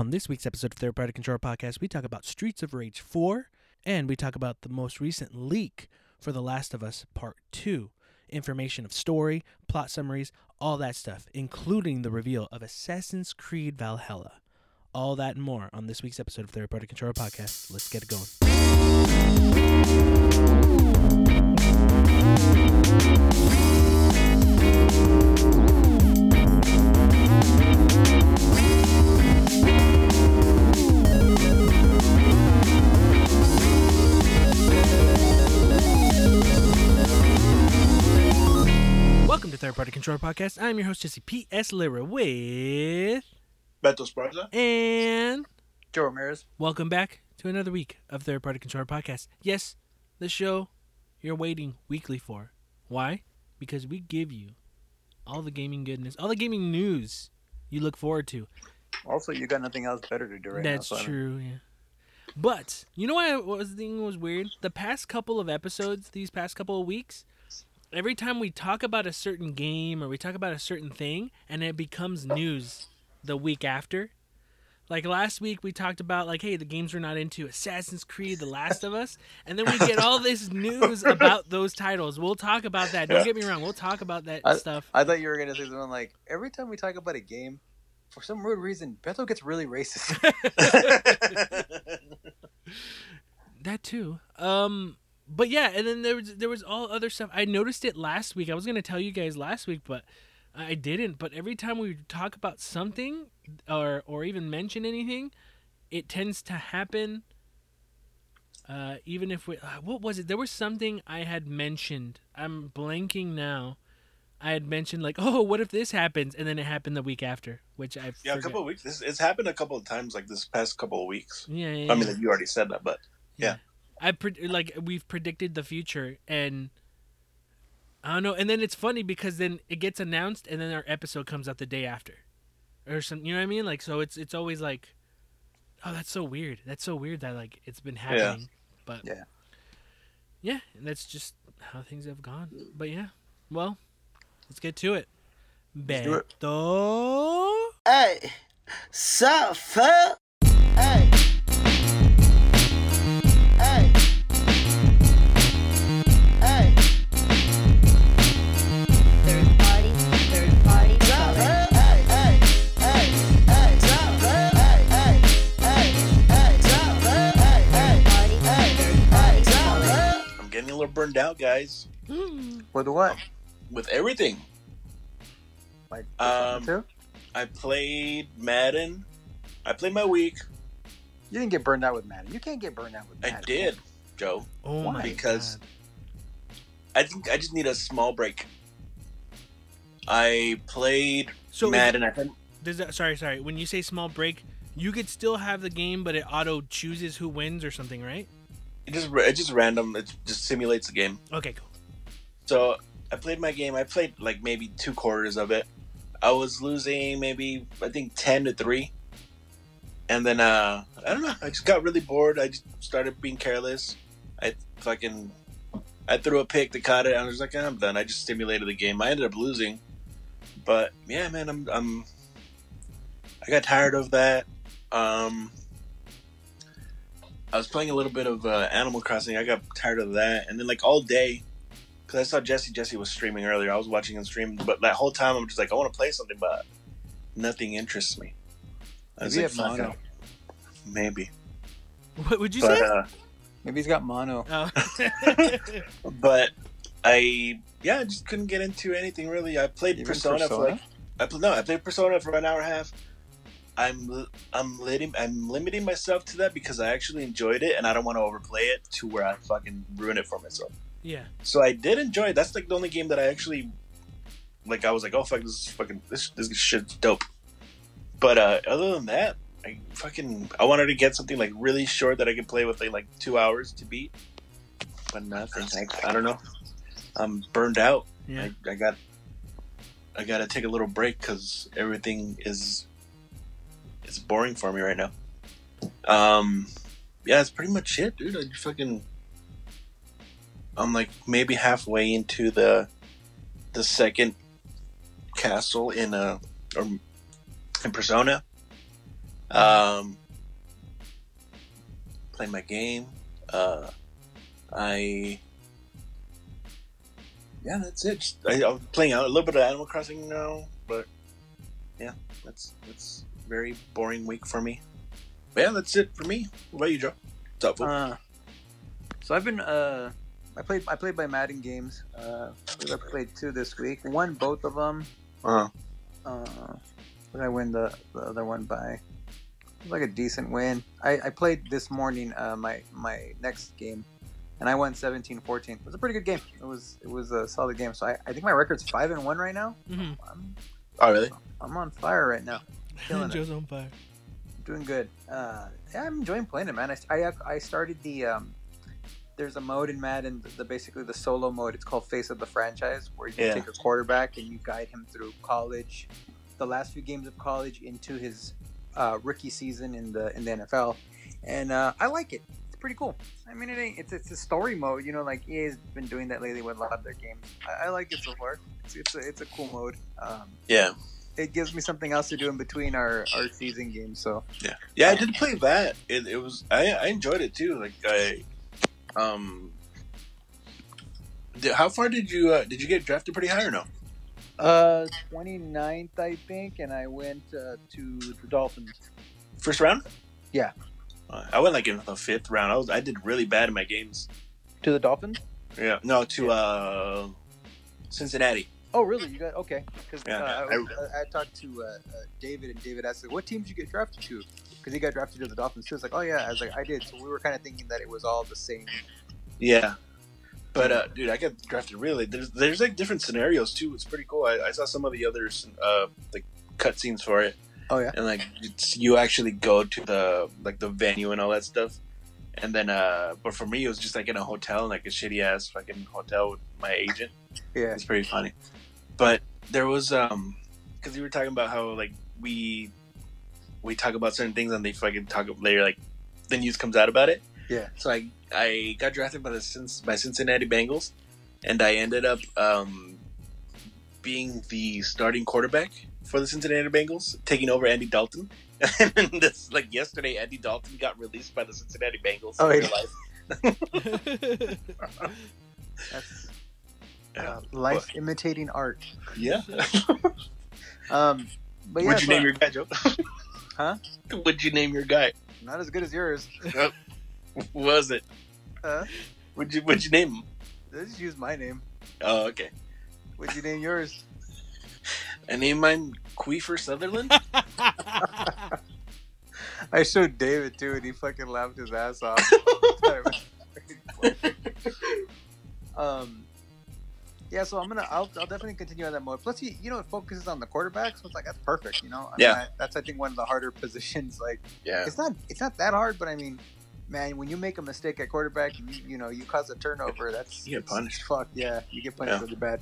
On this week's episode of Third Party Controller Podcast, we talk about Streets of Rage 4 and we talk about the most recent leak for The Last of Us Part 2. Information of story, plot summaries, all that stuff, including the reveal of Assassin's Creed Valhalla. All that and more on this week's episode of Third Party Controller Podcast. Let's get it going. Third Party Controller Podcast. I'm your host, Jesse P.S. Lira with. Beto Esparza. And. Joe Ramirez. Welcome back to another week of Third Party Controller Podcast. Yes, the show you're waiting weekly for. Why? Because we give you all the gaming goodness, all the gaming news you look forward to. Also, you got nothing else better to do right That's now. so true, yeah. But you know what was the thing was weird? The past couple of episodes, these past couple of weeks, every time we talk about a certain game or we talk about a certain thing and it becomes news the week after. Like last week we talked about like, hey, the games we're not into, Assassin's Creed, The Last of Us, and then we get all this news about those titles. We'll talk about that. Don't get me wrong, we'll talk about that I, stuff. I thought you were gonna say something like, every time we talk about a game, for some weird reason, Beto gets really racist. That too. Um, but yeah, and then there was there was all other stuff. I noticed it last week. I was gonna tell you guys last week, but I didn't. But every time we talk about something or or even mention anything, it tends to happen. Uh, even if we, uh, what was it? There was something I had mentioned. I'm blanking now. I had mentioned like, oh, what if this happens, and then it happened the week after, which I yeah, a couple of weeks. This, it's happened a couple of times, like this past couple of weeks. Yeah, yeah, I mean, yeah. you already said that, but Yeah. I pre- like we've predicted the future and I don't know and then it's funny because then it gets announced and then our episode comes out the day after. Or some you know what I mean? Like so it's it's always like oh that's so weird. That's so weird that like it's been happening. But Yeah. Yeah, and that's just how things have gone. But yeah. Well, let's get to it. Let's do it. Beto Hey, sup, fuck? Hey. Hey. Fuck? I'm getting a little burned out, guys, With what? with everything. Like Um, too? I played Madden. I played my week. You didn't get burned out with Madden. You can't get burned out with I did, Joe. Oh Why? my Because- God. I think I just need a small break. I played So is- Madden. I think Does that sorry, sorry. When you say small break, you could still have the game, but it auto chooses who wins or something, right? It just it's just random. It just simulates the game. Okay, cool. So I played my game. I played like maybe two quarters of it. I was losing maybe I think ten to three, and then uh I don't know. I just got really bored. I just started being careless. I fucking I threw a pick that caught it. I was like, "Ah, I'm done. I just stimulated the game. I ended up losing, but yeah, man, I'm I'm I got tired of that. Um, I was playing a little bit of uh, Animal Crossing. I got tired of that, and then like all day, because I saw Jesse. Jesse was streaming earlier. I was watching him stream, but that whole time I'm just like, I want to play something, but nothing interests me. I was like, you have "Fuck mono. maybe, What would you but say? uh, Maybe he's got mono. oh. but I yeah, I just couldn't get into anything really. I played Even Persona, for like I pl- no, I played Persona for an hour and a half. I'm I'm limiting I'm limiting myself to that because I actually enjoyed it and I don't want to overplay it to where I fucking ruin it for myself. yeah. So I did enjoy it. That's like the only game that I actually like. I was like, oh fuck, this is fucking this this shit's dope. But uh, other than that, I fucking I wanted to get something like really short that I could play within like two hours to beat. But nothing. I, I don't know. I'm burned out. Yeah. I, I got I got to take a little break because everything is it's boring for me right now. Um, yeah, that's pretty much it, dude. I fucking I'm like maybe halfway into the the second castle in uh or in Persona. Um, playing my game. Uh, I. Yeah, that's it. Just, I, I'm playing out a little bit of Animal Crossing now, but yeah, that's that's very boring week for me. But yeah, that's it for me. What about you, Joe? What's up, fool? Uh, so I've been uh, I played I played by Madden games. Uh, I played two this week. Won both of them. Uh-huh. Uh, what did I win the, the other one by? It was like a decent win. I, I played this morning uh, my my next game, and I won 17-14. It was a pretty good game. It was it was a solid game. So I, I think my record's five and one right now. Mhm. I'm Oh, really? I'm on fire right now. Killing it. Joe's on fire. doing good. Uh, yeah, I'm enjoying playing it, man. I, I, I started the um, there's a mode in Madden, the, the basically the solo mode. It's called Face of the Franchise, where you Yeah. take a quarterback and you guide him through college, the last few games of college into his uh, rookie season in the in the NFL, and uh, I like it. It's pretty cool. I mean, it ain't it's it's a story mode. You know, like EA's been doing that lately with a lot of their games. I, I like it so far. It's it's a, it's a cool mode. Um, Yeah. It gives me something else to do in between our, our season games. So Yeah, yeah, I did play that. It, it was I, I enjoyed it too. Like I, um, did, how far did you uh, did you get drafted? Pretty high or no? Uh, 29th, I think, and I went uh, to the Dolphins. First round? Yeah. Uh, I went like in the fifth round. I was I did really bad in my games. To the Dolphins? Yeah, no, to uh, Cincinnati. Oh, really? You got okay? Because Yeah, uh, I- I, I, I talked to uh, uh, David, and David asked, like, "What team did you get drafted to?" Because he got drafted to the Dolphins too. It's like, "Oh yeah," I was like, "I did." So we were kind of thinking that it was all the same. Yeah, but uh, dude, I got drafted really. There's there's like different scenarios too. It's pretty cool. I, I saw some of the others uh like cutscenes for it. Oh yeah. and like it's, you actually go to the like the venue and all that stuff and then uh but for me it was just like in a hotel like a shitty ass fucking hotel with my agent Yeah. it's pretty funny but there was um because we were talking about how like we we talk about certain things and they fucking talk later like the news comes out about it Yeah. so i i got drafted by the Cin- by cincinnati bengals and i ended up um being the starting quarterback for the Cincinnati Bengals, taking over Andy Dalton. And this, like yesterday, Andy Dalton got released by the Cincinnati Bengals. Oh, in yeah. real life. That's Yeah. Uh, life imitating art. yeah. Um, but yeah, Would you so- name your guy, Joe? Huh? Would you name your guy? not as good as yours. Was it? Uh, Would you Would you name him? let's just use my name. Oh, okay. Would you name yours? I named mine Queefer Sutherland. I showed David too, and he fucking laughed his ass off. um, yeah, so I'm gonna, I'll, I'll definitely continue on that mode. Plus, you, you know, it focuses on the quarterback, so it's like that's perfect. You know, I Yeah. mean, I, that's I think one of the harder positions. Like, yeah. it's not, it's not that hard, but I mean, man, when you make a mistake at quarterback, you, you know, you cause a turnover. That's You get punished. Fuck yeah, you get punished Yeah. really bad.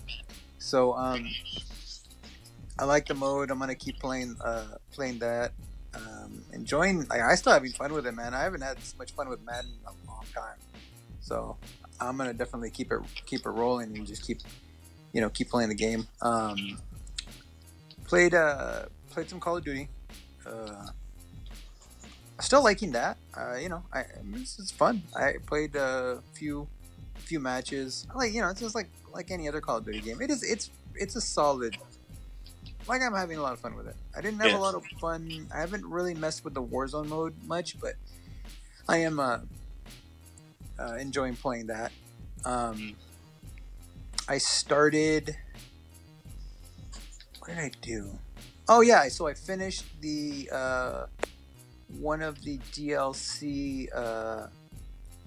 So, um, I like the mode. I'm gonna keep playing, uh, playing that. Um, enjoying. Like, I still having fun with it, man. I haven't had this much fun with Madden in a long time. So I'm gonna definitely keep it keep it rolling and just keep, you know, keep playing the game. Um, played uh played some Call of Duty. Uh, still liking that. Uh, you know, I this is fun. I played a few few matches. Like you know, it's just like like any other Call of Duty game. It is it's it's a solid. Like I'm having a lot of fun with it. I didn't have Yeah. a lot of fun. I haven't really messed with the Warzone mode much, but I am uh, uh enjoying playing that. Um, I started. What did I do? Oh yeah, so I finished the uh, one of the DLC uh,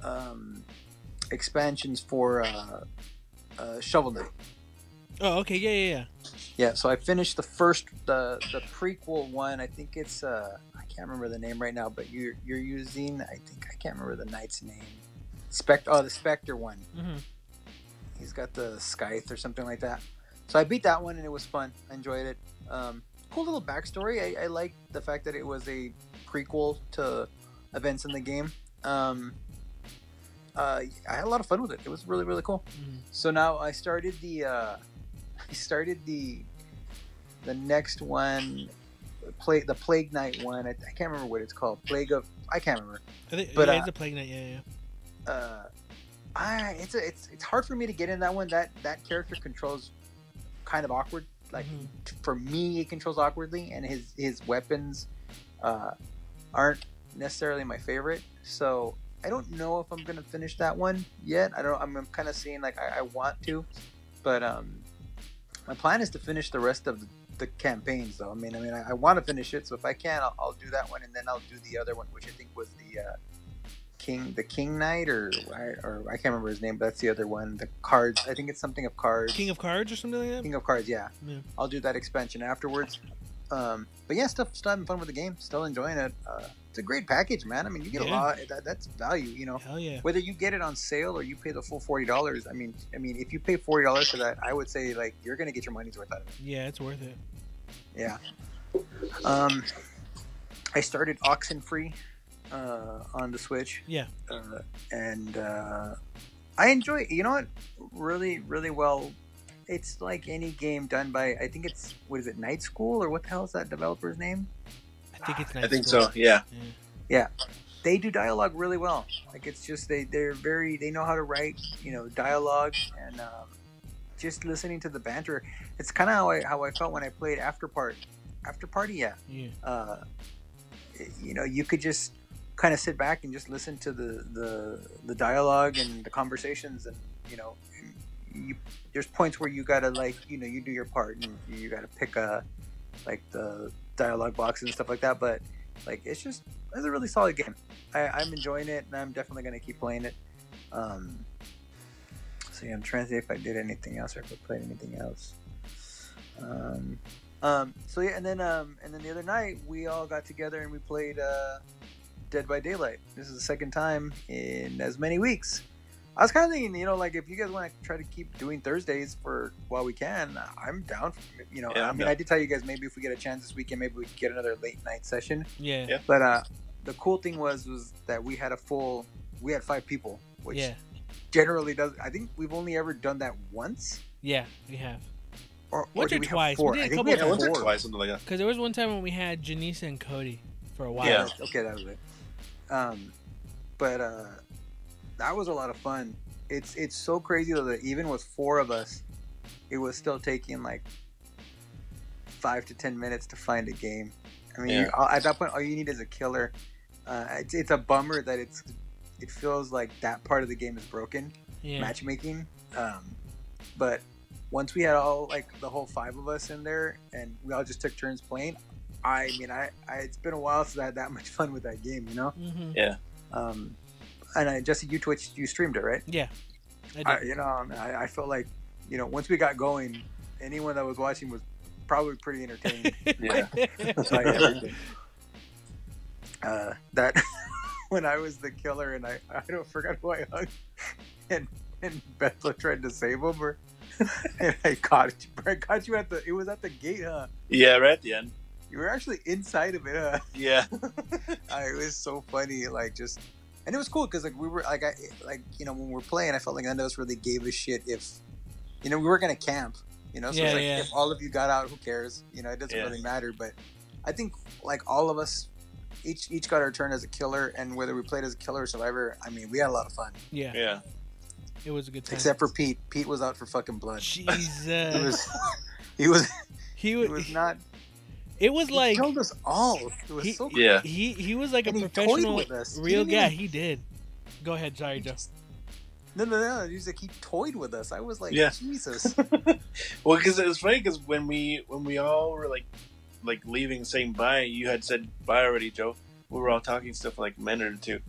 um, expansions for uh, uh, Shovel Knight. oh, okay, yeah, yeah, yeah. Yeah, so I finished the first the the prequel one. I think it's uh I can't remember the name right now, but you're you're using I think I can't remember the knight's name. Spect oh the Spectre one. hmm He's got the scythe or something like that. So I beat that one and it was fun. I enjoyed it. Um, cool little backstory. I, I like the fact that it was a prequel to events in the game. Um, uh, I had a lot of fun with it. It was really really cool. Mhm. So now I started the uh, I started the the next one play the Plague Knight one. I, I can't remember what it's called. Plague of I can't remember. I think, But, yeah, uh, it's a Plague Knight. Yeah, yeah. Uh, I it's a, it's it's hard for me to get in that one. That that character controls kind of awkward. Like Mhm. t- for me, he controls awkwardly, and his his weapons uh, aren't necessarily my favorite. So I don't know if I'm gonna finish that one yet. I don't. I'm, I'm kind of seeing like I, I want to, but um, my plan is to finish the rest of the, the campaigns. Though I mean, I mean, I, I want to finish it. So if I can, I'll, I'll do that one, and then I'll do the other one, which I think was the uh, King, the King Knight, or or I can't remember his name, but that's the other one. The cards. I think it's something of cards. King of Cards or something like that. King of Cards, yeah. Yeah. I'll do that expansion afterwards. Um, but yeah, stuff, still having fun with the game, still enjoying it. Uh, it's a great package, man. I mean, you get a lot. That, that's value, you know. Hell yeah. Whether you get it on sale or you pay the full forty dollars, I mean, I mean, if you pay forty dollars for that, I would say like you're gonna get your money's worth out of it. Yeah, it's worth it. Yeah. Um, I started Oxenfree uh, on the Switch. Yeah. Uh, and uh, I enjoy. You know what? Really, really well. It's like any game done by. I think it's what is it? Night School or what the hell is that developer's name? I think it's Night School. I nice. think so. Yeah. Yeah. They do dialogue really well. Like it's just they they're very they know how to write you know dialogue and um, just listening to the banter. It's kind of how I how I felt when I played After Part. After Party, yeah. Yeah. uh, you know, you could just kind of sit back and just listen to the, the the dialogue and the conversations, and you know, you, there's points where you gotta like, you know, you do your part and you gotta pick a like the dialogue boxes and stuff like that. But like, it's just it's a really solid game. I, I'm enjoying it, and I'm definitely gonna keep playing it. Um, so yeah, I'm trying to see if I did anything else or if I played anything else. Um, um, so yeah, and then um, and then the other night we all got together and we played uh, Dead by Daylight. This is the second time in as many weeks. I was kind of thinking, you know, like if you guys want to try to keep doing Thursdays for while we can, I'm down. For, you know, Yeah, I mean, down. I did tell you guys maybe if we get a chance this weekend, maybe we could get another late night session. Yeah. Yeah. But uh, the cool thing was was that we had a full, we had five people, which Yeah. generally does. I think we've only ever done that once. Yeah. We have. Or, Once did or we have twice. We Four? did a I think couple we had Yeah, once or twice, something like that. Because there was one time when we had Janice and Cody for a while. Yeah. Okay, that was it. Um, but uh, that was a lot of fun. It's it's so crazy though that even with four of us, it was still taking like five to ten minutes to find a game. I mean, Yeah. you, at that point, all you need is a killer. Uh, it's, it's a bummer that it's it feels like that part of the game is broken, Yeah. matchmaking. Um, but once we had all like the whole five of us in there, and we all just took turns playing. I mean, I, I it's been a while since I had that much fun with that game, you know. hmm Um, and I, Jesse, you Twitch, you streamed it, right? Yeah. I I, you know, I, I, I felt like, you know, once we got going, anyone that was watching was probably pretty entertained Yeah. by everything. Uh, that when I was the killer and I, I don't forget who I hugged, and and Bethla tried to save him, or and I caught you. I caught you at the. It was at the gate, huh? Yeah, right at the end. You were actually inside of it, huh? Yeah. I, it was so funny, like just, and it was cool because like we were like I like you know when we were playing, I felt like none of us really gave a shit if, you know, we were gonna camp, you know, so Yeah, it's like yeah. if all of you got out, who cares? You know, it doesn't Yeah. really matter. But I think like all of us, each each got our turn as a killer, and whether we played as a killer or survivor, I mean, we had a lot of fun. yeah. Yeah. It was a good time. Except for Pete. Pete was out for fucking blood. Jesus. He was, he was, he, he was, was not. It was He like killed us all. It was he- so Yeah. he he was like And a professional with us. Real didn't yeah even- he did go ahead sorry joe No, no, no. He's like he toyed with us. I was like, Yeah. Jesus. Well, because it was funny because when we when we all were like like leaving saying bye, you had said bye already, Joe. We were all talking stuff for like a minute or two,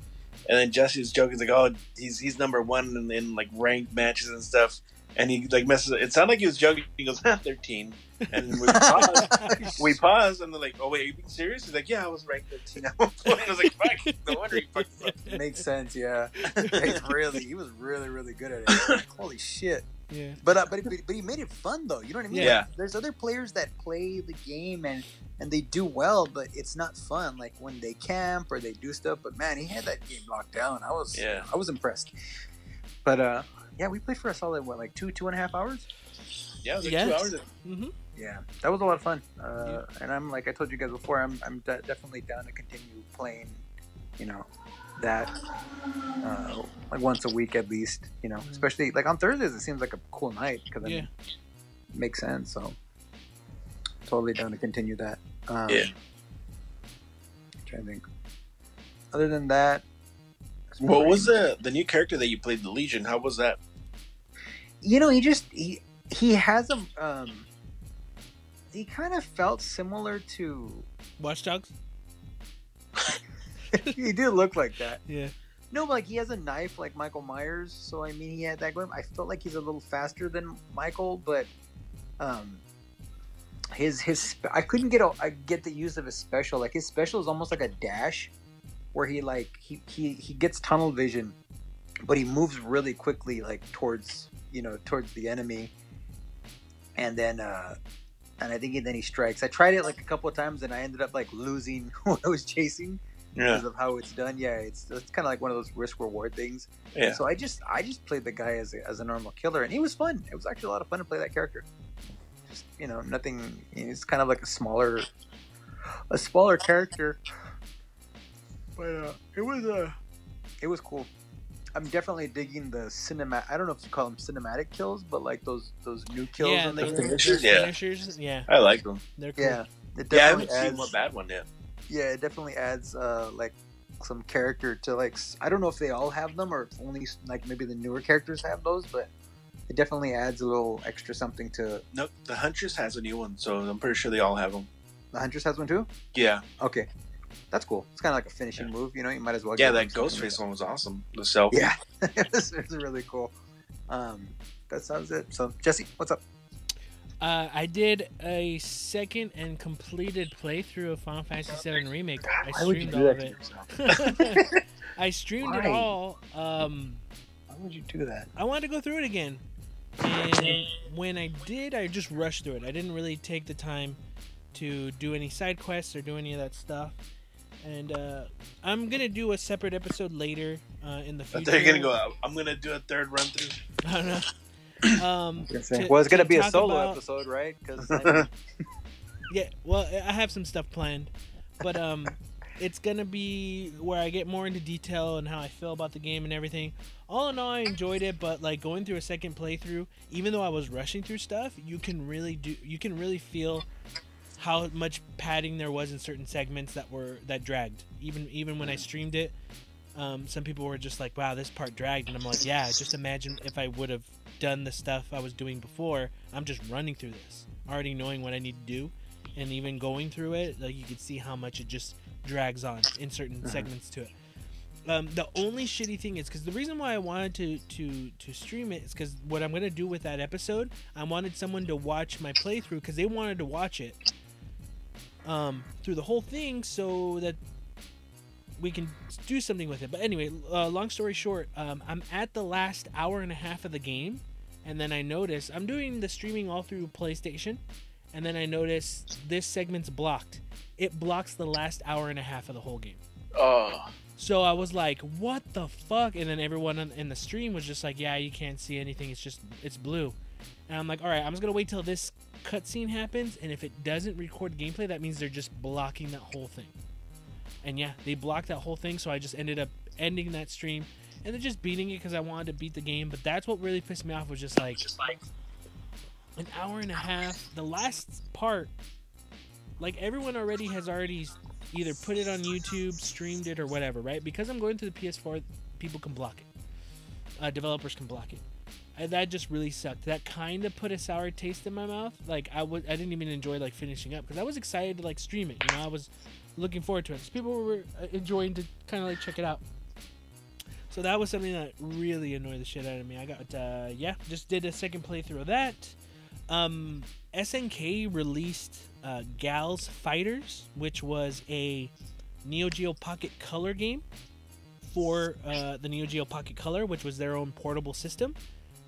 and then Jesse was joking, he's like, "Oh, he's he's number one in, in like ranked matches and stuff." And he like messes. It sounded like he was joking. He goes, ah, "13," and we paused. we paused, and they're like, "Oh wait, are you being serious?" He's like, "Yeah, I was ranked 13." I was like, "Fuck, no wonder he fucked up." Makes sense, yeah. He's really, he was really, really good at it. Like, holy shit! yeah But uh, but but but he made it fun though. You know what I mean? Yeah. Like, there's other players that play the game and and they do well, but it's not fun. Like when they camp or they do stuff. But man, he had that game locked down. I was Yeah. I was impressed. But uh, yeah, we played for a solid what, like two, two and a half hours. Yeah, it was like Yes. two hours. hmm Yeah, that was a lot of fun. Uh, And I'm like I told you guys before, I'm I'm de- definitely down to continue playing. You know, that uh, like once a week at least. You know, especially like on Thursdays, it seems like a cool night because I Yeah. mean, it makes sense. So totally down to continue that. Um, Yeah. Trying to think. Other than that, What was the the new character that you played, the Legion? How was that? you know he just he he has a um he kind of felt similar to Watch Dogs. he did look like that Yeah. no but like he has a knife like michael myers so i mean he had that going i felt like he's a little faster than michael but um his his spe- i couldn't get a I get the use of his special like his special is almost like a dash where he like he he, he gets tunnel vision but he moves really quickly like towards you know towards the enemy. And then uh and i think then he strikes. I tried it like a couple of times and i ended up like losing what i was chasing because of how it's done. Yeah it's it's kind of like one of those risk reward things. Yeah. so i just i just played the guy as a, as a normal killer and he was fun. It was actually a lot of fun to play that character. Just you know nothing it's kind of like a smaller a smaller character but uh it was uh it was cool i'm definitely digging the cinema i don't know if you call them cinematic kills but like those those new kills yeah, in the the game. finishers, yeah. finishers. Yeah, I like them. they're cool. yeah it Yeah, I definitely haven't seen adds- one bad one yet. yeah it definitely adds uh like some character to like I don't know if they all have them or if only like maybe the newer characters have those but it definitely adds a little extra something to Nope, the Huntress has a new one, so I'm pretty sure they all have them. the huntress has one too Yeah, okay that's cool it's kind of like a finishing move you know you might as well yeah, give that them something Ghostface one was awesome. The selfie. yeah it's, it's really cool um that sounds it so jesse what's up Uh, I did a second and completed playthrough of Final Fantasy VII Remake. I why would you streamed do all of that it. I streamed it all. Um, why would you do that I wanted to go through it again. And when I did, I just rushed through it. I didn't really take the time to do any side quests or do any of that stuff. And uh, I'm gonna do a separate episode later uh, in the future. thought you're gonna go. Out. I'm gonna do a third run through. I don't know. Um, to- well it's gonna to be a solo about- episode right because Yeah, well, I have some stuff planned, but um, it's gonna be where I get more into detail and how I feel about the game and everything. All in all, I enjoyed it, but like going through a second playthrough, even though I was rushing through stuff, you can really do, you can really feel how much padding there was in certain segments that were that dragged. Even even when I streamed it, um, some people were just like, "Wow, this part dragged," and I'm like, "Yeah, just imagine if I would have done the stuff I was doing before. I'm just running through this, already knowing what I need to do." and even going through it, like you could see how much it just drags on in certain segments to it. Um, the only shitty thing is because the reason why I wanted to to to stream it is because what I'm gonna do with that episode, I wanted someone to watch my playthrough because they wanted to watch it um, through the whole thing so that we can do something with it. But anyway, uh, long story short, um, I'm at the last hour and a half of the game, and then I notice I'm doing the streaming all through PlayStation, and then I notice this segment's blocked. It blocks the last hour and a half of the whole game. Oh, So I was like, "What the fuck?" And then everyone in the stream was just like, "Yeah, you can't see anything. It's just it's blue." And I'm like, "All right, I'm just gonna wait till this cutscene happens, and if it doesn't record gameplay, that means they're just blocking that whole thing." And yeah, they blocked that whole thing, so I just ended up ending that stream and then just beating it because I wanted to beat the game. But that's what really pissed me off was just like an hour and a half. The last part, like everyone already has already either put it on YouTube, streamed it, or whatever, right? Because I'm going through the PS4, people can block it. Uh, developers can block it. And that just really sucked. That kind of put a sour taste in my mouth. Like I would, I didn't even enjoy like finishing up because I was excited to like stream it. You know, I was looking forward to it. 'Cause people were uh, enjoying to kind of like check it out. So that was something that really annoyed the shit out of me. I got, uh, yeah, just did a second playthrough of that. Um, SNK released uh, Gals Fighters, which was a Neo Geo Pocket Color game for uh, the Neo Geo Pocket Color, which was their own portable system.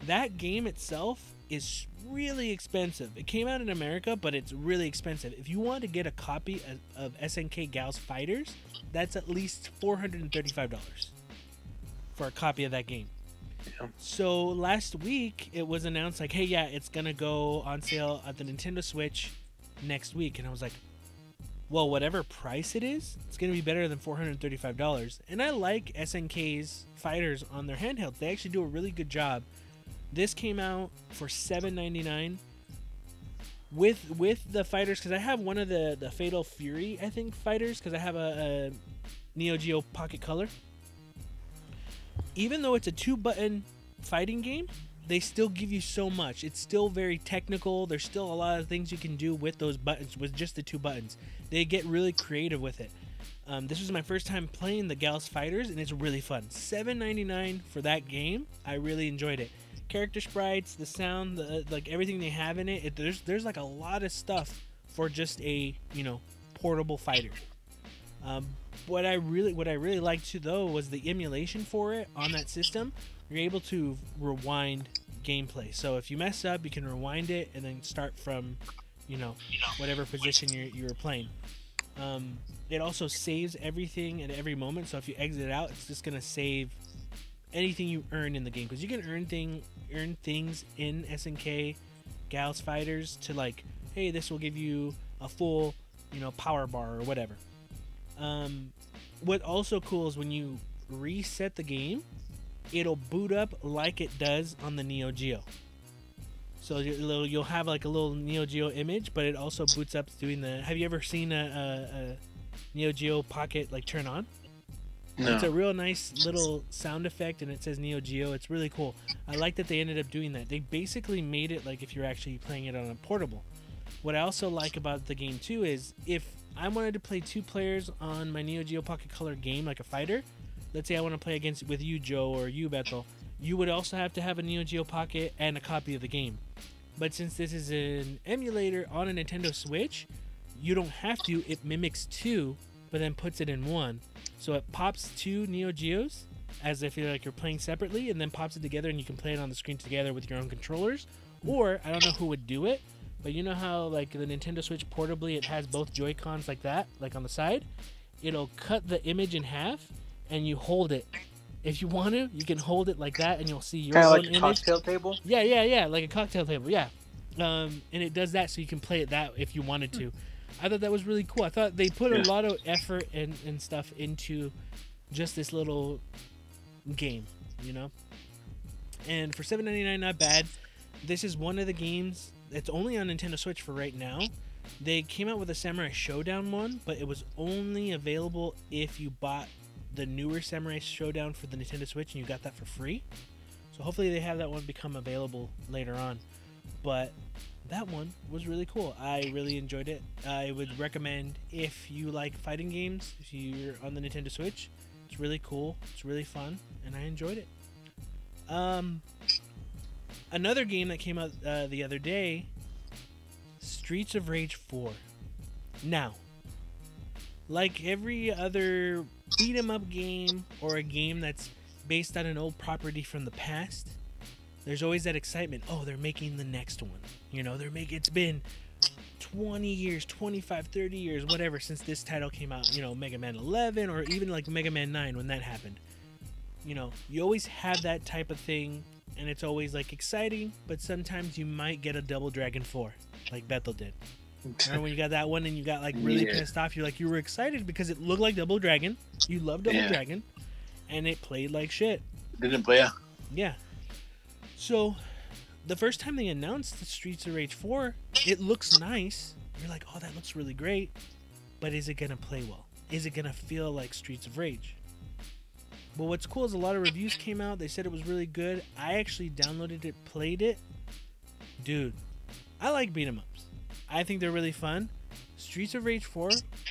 That game itself is really expensive. It came out in America, but it's really expensive. If you want to get a copy of, of SNK Gals Fighters, that's at least $435 for a copy of that game. Yeah. So last week it was announced like, hey, yeah, it's gonna go on sale at the Nintendo Switch next week, and I was like, well, whatever price it is, it's gonna be better than four hundred thirty-five dollars. And I like SNK's fighters on their handhelds; they actually do a really good job. This came out for seven ninety-nine with with the fighters because I have one of the the Fatal Fury I think fighters because I have a, a Neo Geo Pocket Color. Even though it's a two button fighting game, they still give you so much. It's still very technical. There's still a lot of things you can do with those buttons with just the two buttons. They get really creative with it. Um, this was my first time playing the Gals Fighters, and it's really fun. $7.99 for that game. I really enjoyed it. Character sprites, the sound, the, like everything they have in it, it. There's there's like a lot of stuff for just a you know portable fighter. Um, what I really what I really liked too though was the emulation for it on that system. You're able to rewind gameplay. So if you mess up, you can rewind it and then start from, you know, whatever position you you were playing. Um, it also saves everything at every moment. So if you exit out, it's just gonna save anything you earn in the game because you can earn thing earn things in SNK Gals Fighters to like, hey, this will give you a full, you know, power bar or whatever. Um, what also cool is when you reset the game, it'll boot up like it does on the Neo Geo. So you'll, have like a little Neo Geo image, but it also boots up doing the. Have you ever seen a, a, a Neo Geo Pocket like turn on? No. It's a real nice little sound effect, and it says Neo Geo. It's really cool. I like that they ended up doing that. They basically made it like if you're actually playing it on a portable. What I also like about the game too is if I wanted to play two players on my Neo Geo Pocket Color game, like a fighter. Let's say I want to play against with you, Joe, or you, Bethel. You would also have to have a Neo Geo Pocket and a copy of the game. But since this is an emulator on a Nintendo Switch, you don't have to. It mimics two, but then puts it in one. So it pops two Neo Geos as if you're like you're playing separately, and then pops it together, and you can play it on the screen together with your own controllers. Or I don't know who would do it, but you know how like the Nintendo Switch portably it has both Joy Cons like that, like on the side. It'll cut the image in half, and you hold it. If you want to, you can hold it like that, and you'll see your Kind of own like a image. cocktail table. Yeah, yeah, yeah, like a cocktail table. Yeah, um, and it does that so you can play it that if you wanted to. I thought that was really cool. I thought they put a lot of effort and, and stuff into just this little game, you know. And for seven ninety nine, not bad. This is one of the games. It's only on Nintendo Switch for right now. They came out with a Samurai Shodown one, but it was only available if you bought the newer Samurai Shodown for the Nintendo Switch, and you got that for free. So hopefully they have that one become available later on. But that one was really cool. I really enjoyed it. I would recommend if you like fighting games, if you're on the Nintendo Switch, it's really cool. It's really fun, and I enjoyed it. Um, another game that came out uh, the other day, Streets of Rage 4. Now, like every other beat 'em up game or a game that's based on an old property from the past, there's always that excitement. Oh, they're making the next one. You know, they're making it's been 20 years, 25, 30 years, whatever since this title came out, you know, Mega Man 11 or even like Mega Man 9 when that happened. You know, you always have that type of thing and it's always like exciting, but sometimes you might get a Double Dragon 4 like Bethel did. Remember when you got that one and you got like really Yeah. pissed off? You're like you were excited because it looked like Double Dragon. You love Double Yeah. Dragon, and it played like shit. Didn't play. Yeah. Yeah. So, the first time they announced the Streets of Rage 4, it looks nice. You're like, oh, that looks really great. But is it gonna play well? Is it gonna feel like Streets of Rage? But what's cool is a lot of reviews came out. They said it was really good. I actually downloaded it, played it. Dude, I like beat 'em ups. I think they're really fun. Streets of Rage 4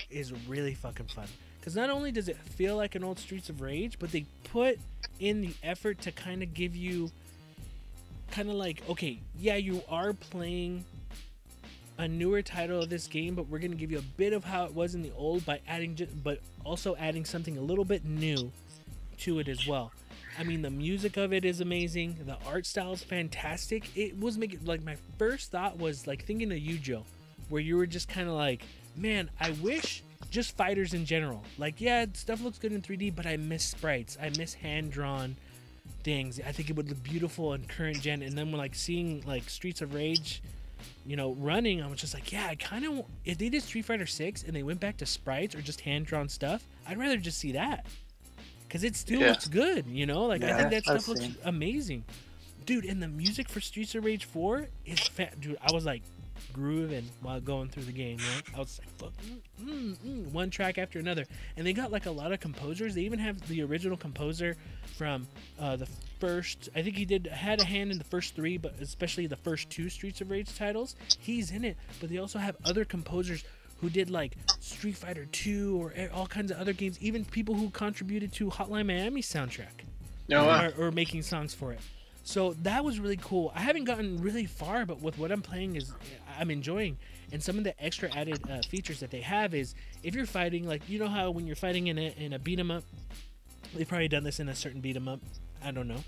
is really fucking fun. Because not only does it feel like an old Streets of Rage, but they put in the effort to kind of give you kind of like, okay, yeah, you are playing a newer title of this game, but we're to give you a bit of how it was in the old by adding, but also adding something a little bit new to it as well. I mean, the music of it is amazing. The art style is fantastic. It was making like my first thought was like thinking of you, Joe, where you were just kind of like, man, I wish just fighters in general. Like, yeah, stuff looks good in 3D, but I miss sprites. I miss hand drawn things. I think it would look beautiful in current gen. And then when like seeing like Streets of Rage, you know, running, I was just like, yeah, I kind of if they did Street Fighter Six and they went back to sprites or just hand drawn stuff, I'd rather just see that because it still Yeah. looks good. You know, like I think that stuff looks amazing, dude. And the music for Streets of Rage Four is fat, dude. I was like grooving while going through the game. Right? I was like, mm, mm, mm, one track after another, and they got like a lot of composers. They even have the original composer from uh, the first. I think he did had a hand in the first three, but especially the first two Streets of Rage titles. He's in it, but they also have other composers who did like Street Fighter 2 or all kinds of other games. Even people who contributed to Hotline Miami soundtrack No, uh, or, or making songs for it. So that was really cool. I haven't gotten really far, but with what I'm playing is I'm enjoying. And some of the extra added uh, features that they have is if you're fighting, like you know how when you're fighting in a in a beat 'em up, they've probably done this in a certain beat 'em up. I don't know,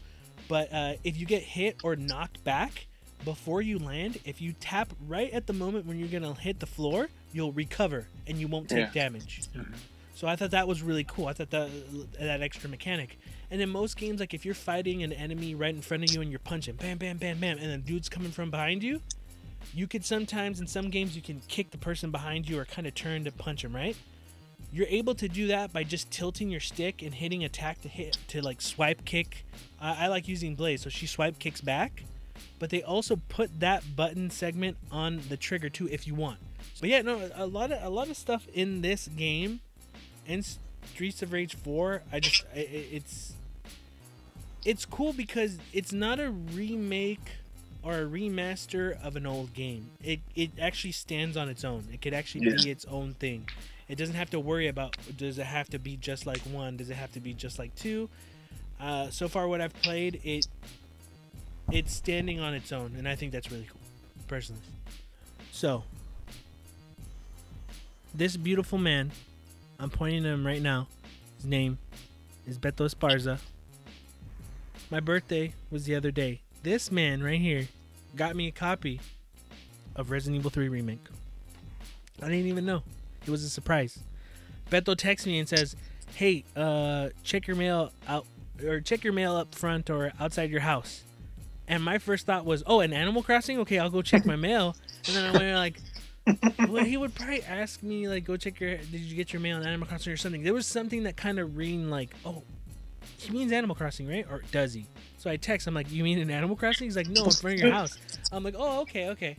but uh, if you get hit or knocked back before you land, if you tap right at the moment when you're gonna hit the floor, you'll recover and you won't take Yeah. damage. So I thought that was really cool. I thought that that extra mechanic. And in most games, like if you're fighting an enemy right in front of you and you're punching, bam, bam, bam, bam, and then dude's coming from behind you, you could sometimes in some games you can kick the person behind you or kind of turn to punch him, right? You're able to do that by just tilting your stick and hitting attack to hit to like swipe kick. I, I like using Blaze, so she swipe kicks back. But they also put that button segment on the trigger too if you want. But yeah, no, a lot of a lot of stuff in this game in Streets of Rage 4, I just I, I- it's it's cool because it's not a remake or a remaster of an old game. It it actually stands on its own. It could actually be its own thing. It doesn't have to worry about does it have to be just like 1, does it have to be just like 2? Uh, so far what I've played, it it's standing on its own and I think that's really cool personally. So, this beautiful man I'm pointing to him right now. His name is Beto Esparza. My birthday was the other day. This man right here got me a copy of Resident Evil 3 Remake. I didn't even know. It was a surprise. Beto texts me and says, "Hey, uh, check your mail out or check your mail up front or outside your house." And my first thought was, "Oh, an Animal Crossing? Okay, I'll go check my mail." And then I went like, well, he would probably ask me like, "Go check your. Did you get your mail on Animal Crossing or something?" There was something that kind of read like, "Oh, he means Animal Crossing, right? Or does he?" So I text. I'm like, "You mean an Animal Crossing?" He's like, "No, in front of your house." I'm like, "Oh, okay, okay."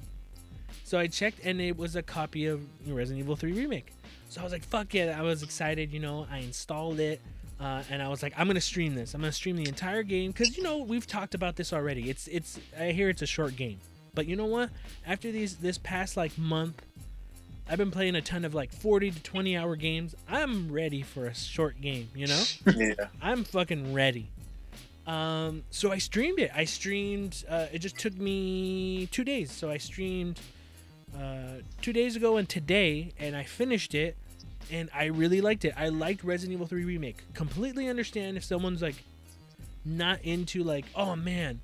So I checked, and it was a copy of Resident Evil 3 remake. So I was like, "Fuck yeah!" I was excited. You know, I installed it. Uh, and I was like, I'm gonna stream this. I'm gonna stream the entire game because you know we've talked about this already. It's it's I hear it's a short game, but you know what? After these this past like month, I've been playing a ton of like 40 to 20 hour games. I'm ready for a short game. You know, yeah. I'm fucking ready. Um, so I streamed it. I streamed. Uh, it just took me two days. So I streamed uh, two days ago and today, and I finished it, and I really liked it. I liked Resident Evil 3 remake. Completely understand if someone's like not into like, oh man,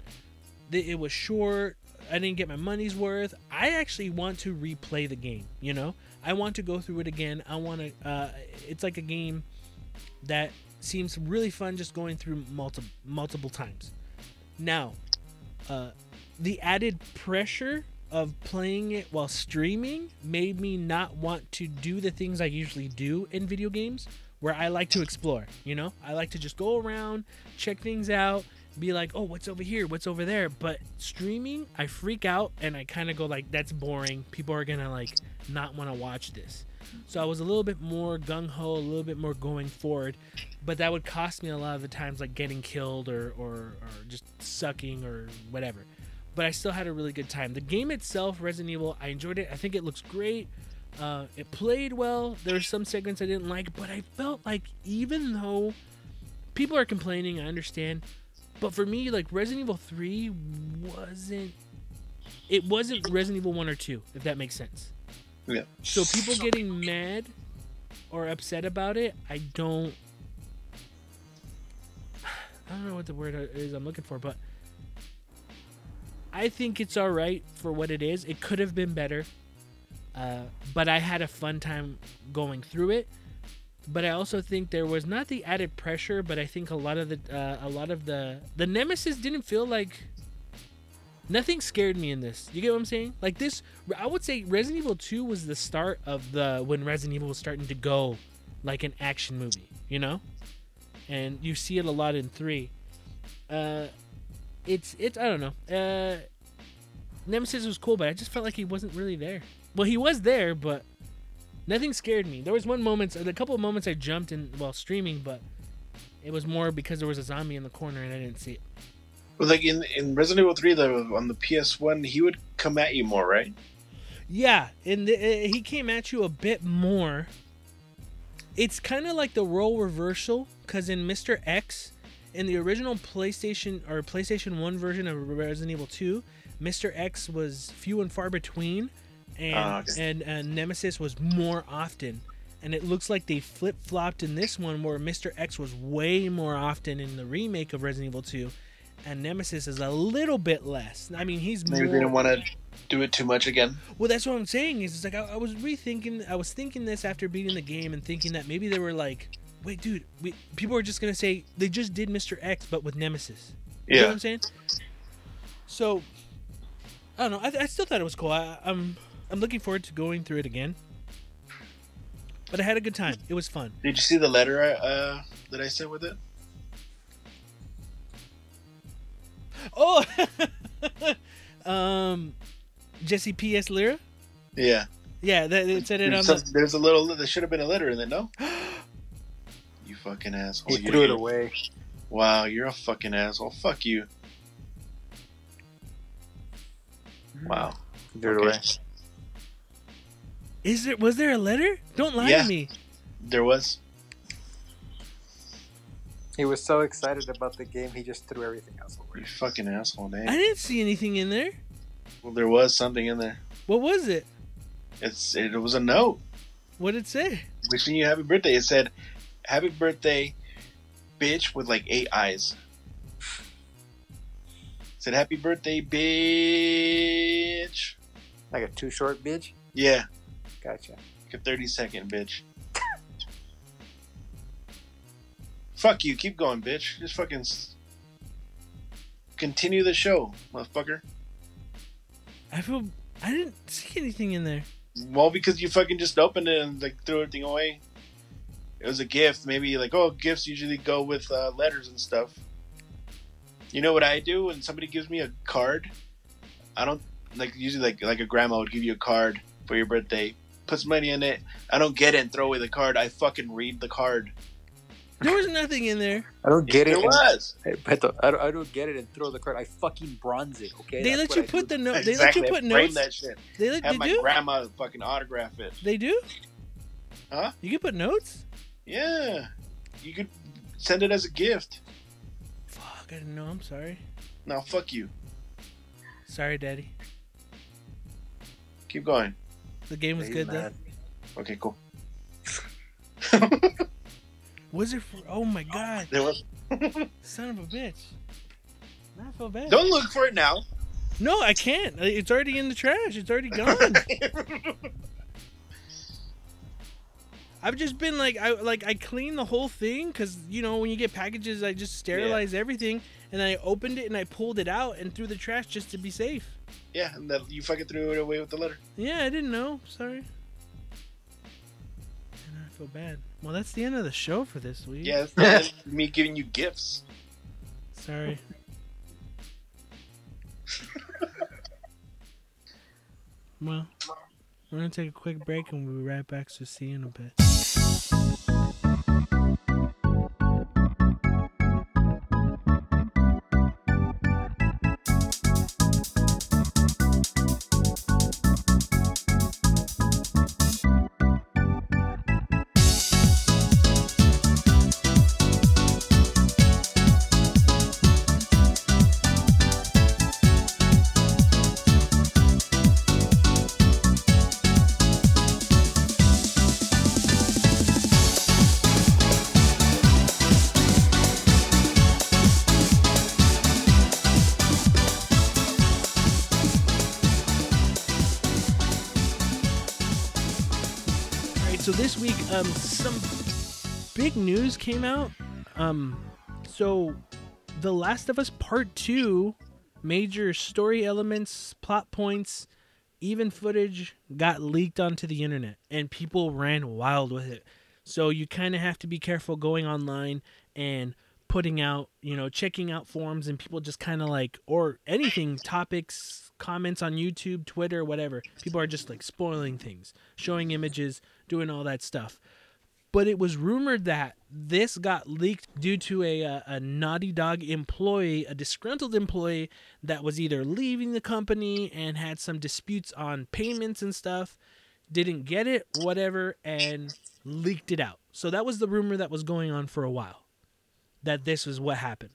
it was short. I didn't get my money's worth. I actually want to replay the game. You know, I want to go through it again. I want to. Uh, it's like a game that seems really fun just going through multiple multiple times. Now, uh, the added pressure of playing it while streaming made me not want to do the things I usually do in video games, where I like to explore. You know, I like to just go around, check things out, be like, oh, what's over here? What's over there? But streaming, I freak out and I kind of go like, that's boring. People are gonna like not want to watch this. So I was a little bit more gung ho, a little bit more going forward, but that would cost me a lot of the times like getting killed or or, or just sucking or whatever. But I still had a really good time. The game itself, Resident Evil, I enjoyed it. I think it looks great. Uh, it played well. There were some segments I didn't like, but I felt like even though people are complaining, I understand. But for me, like Resident Evil 3 wasn't it wasn't Resident Evil 1 or 2, if that makes sense. Yeah. So people getting mad or upset about it, I don't I don't know what the word is I'm looking for, but I think it's all right for what it is. It could have been better. Uh, but I had a fun time going through it. But I also think there was not the added pressure, but I think a lot of the uh, a lot of the the nemesis didn't feel like nothing scared me in this. You get what I'm saying? Like this, I would say Resident Evil 2 was the start of the when Resident Evil was starting to go like an action movie, you know? And you see it a lot in 3. Uh it's it's I don't know. Uh Nemesis was cool, but I just felt like he wasn't really there. Well, he was there, but nothing scared me. There was one moment, a couple of moments I jumped in while streaming, but it was more because there was a zombie in the corner and I didn't see it. Well, like in, in Resident Evil 3, the, on the PS1, he would come at you more, right? Yeah, and the, uh, he came at you a bit more. It's kind of like the role reversal, because in Mr. X, in the original PlayStation or PlayStation 1 version of Resident Evil 2, Mr. X was few and far between, and Ah, okay. and uh, Nemesis was more often. And it looks like they flip flopped in this one, where Mr. X was way more often in the remake of Resident Evil 2, and Nemesis is a little bit less. I mean, he's Maybe more. they didn't want to do it too much again. Well, that's what I'm saying. Is it's like I, I was rethinking. I was thinking this after beating the game and thinking that maybe they were like, "Wait, dude, we, people are just gonna say they just did Mr. X, but with Nemesis." You know what Yeah. I'm saying? So, I don't know. I, I still thought it was cool. I, I'm I'm looking forward to going through it again. But I had a good time. It was fun. Did you see the letter uh, that I sent with it? Oh, um, Jesse P.S. Lyra. Yeah. Yeah, that it said it on There's, the. there's a little. There should have been a letter in it. No. you fucking asshole. He You- threw it away. Wow, you're a fucking asshole. Fuck you. Wow. Threw it Okay. away. Is there was there a letter? Don't lie Yeah. to me. There was. He was so excited about the game, he just threw everything else away. You fucking asshole, man. I didn't see anything in there. Well, there was something in there. What was it? It's it was a note What did it say? wishing you happy birthday. It said, "Happy birthday, bitch," with like eight eyes. It said, "Happy birthday, bitch." Like a too short bitch? Yeah, Gotcha. like a thirty second bitch. Fuck you. Keep going, bitch. Just fucking s- continue the show, motherfucker. I feel I didn't see anything in there. Well, because you fucking just opened it and like threw everything away. It was a gift. Maybe like, oh, gifts usually go with uh, letters and stuff. You know what I do when somebody gives me a card? I don't like usually like like a grandma would give you a card for your birthday, puts money in it. I don't get it and throw away the card. I fucking read the card. There was nothing in there. I don't get There it. was. Hey, Beto, I don't, I don't get it and throw the card. I fucking bronze it, okay? They That's let you put do. the note. They exactly. let you put frame notes. that shit. They let Have they my do. grandma fucking autograph it. They do. Huh? You can put notes. Yeah. You could send it as a gift. Fuck, I didn't know. I'm sorry. Now fuck you. Sorry, Daddy. Keep going. The game was Hey, good man. Okay, cool. though. Was it? For, oh my god, There was. son of a bitch. Now I feel bad. Don't look for it now. No, I can't. It's already in the trash. It's already gone. I've just been like, I like I clean the whole thing because you know when you get packages, I just sterilize everything, and I opened it and I pulled it out and threw the trash just to be safe. yeah, and that you fucking threw it away with the letter. Yeah, I didn't know. Sorry. And I feel bad. Well, that's the end of the show for this week. Yeah, me giving you gifts. Sorry. well, we're gonna take a quick break and we'll be right back. So see you in a bit. Um, some big news came out. Um, so, The Last of Us Part Two, major story elements, plot points, even footage got leaked onto the internet, and people ran wild with it. So you kind of have to be careful going online and putting out, you know, checking out forums and people just kind of like, or anything, topics, comments on YouTube, Twitter, whatever. People are just like spoiling things, showing images, doing all that stuff. But it was rumored that this got leaked due to a, uh, a Naughty Dog employee, a disgruntled employee that was either leaving the company and had some disputes on payments and stuff, didn't get it, whatever, and leaked it out. So that was the rumor that was going on for a while that this was what happened.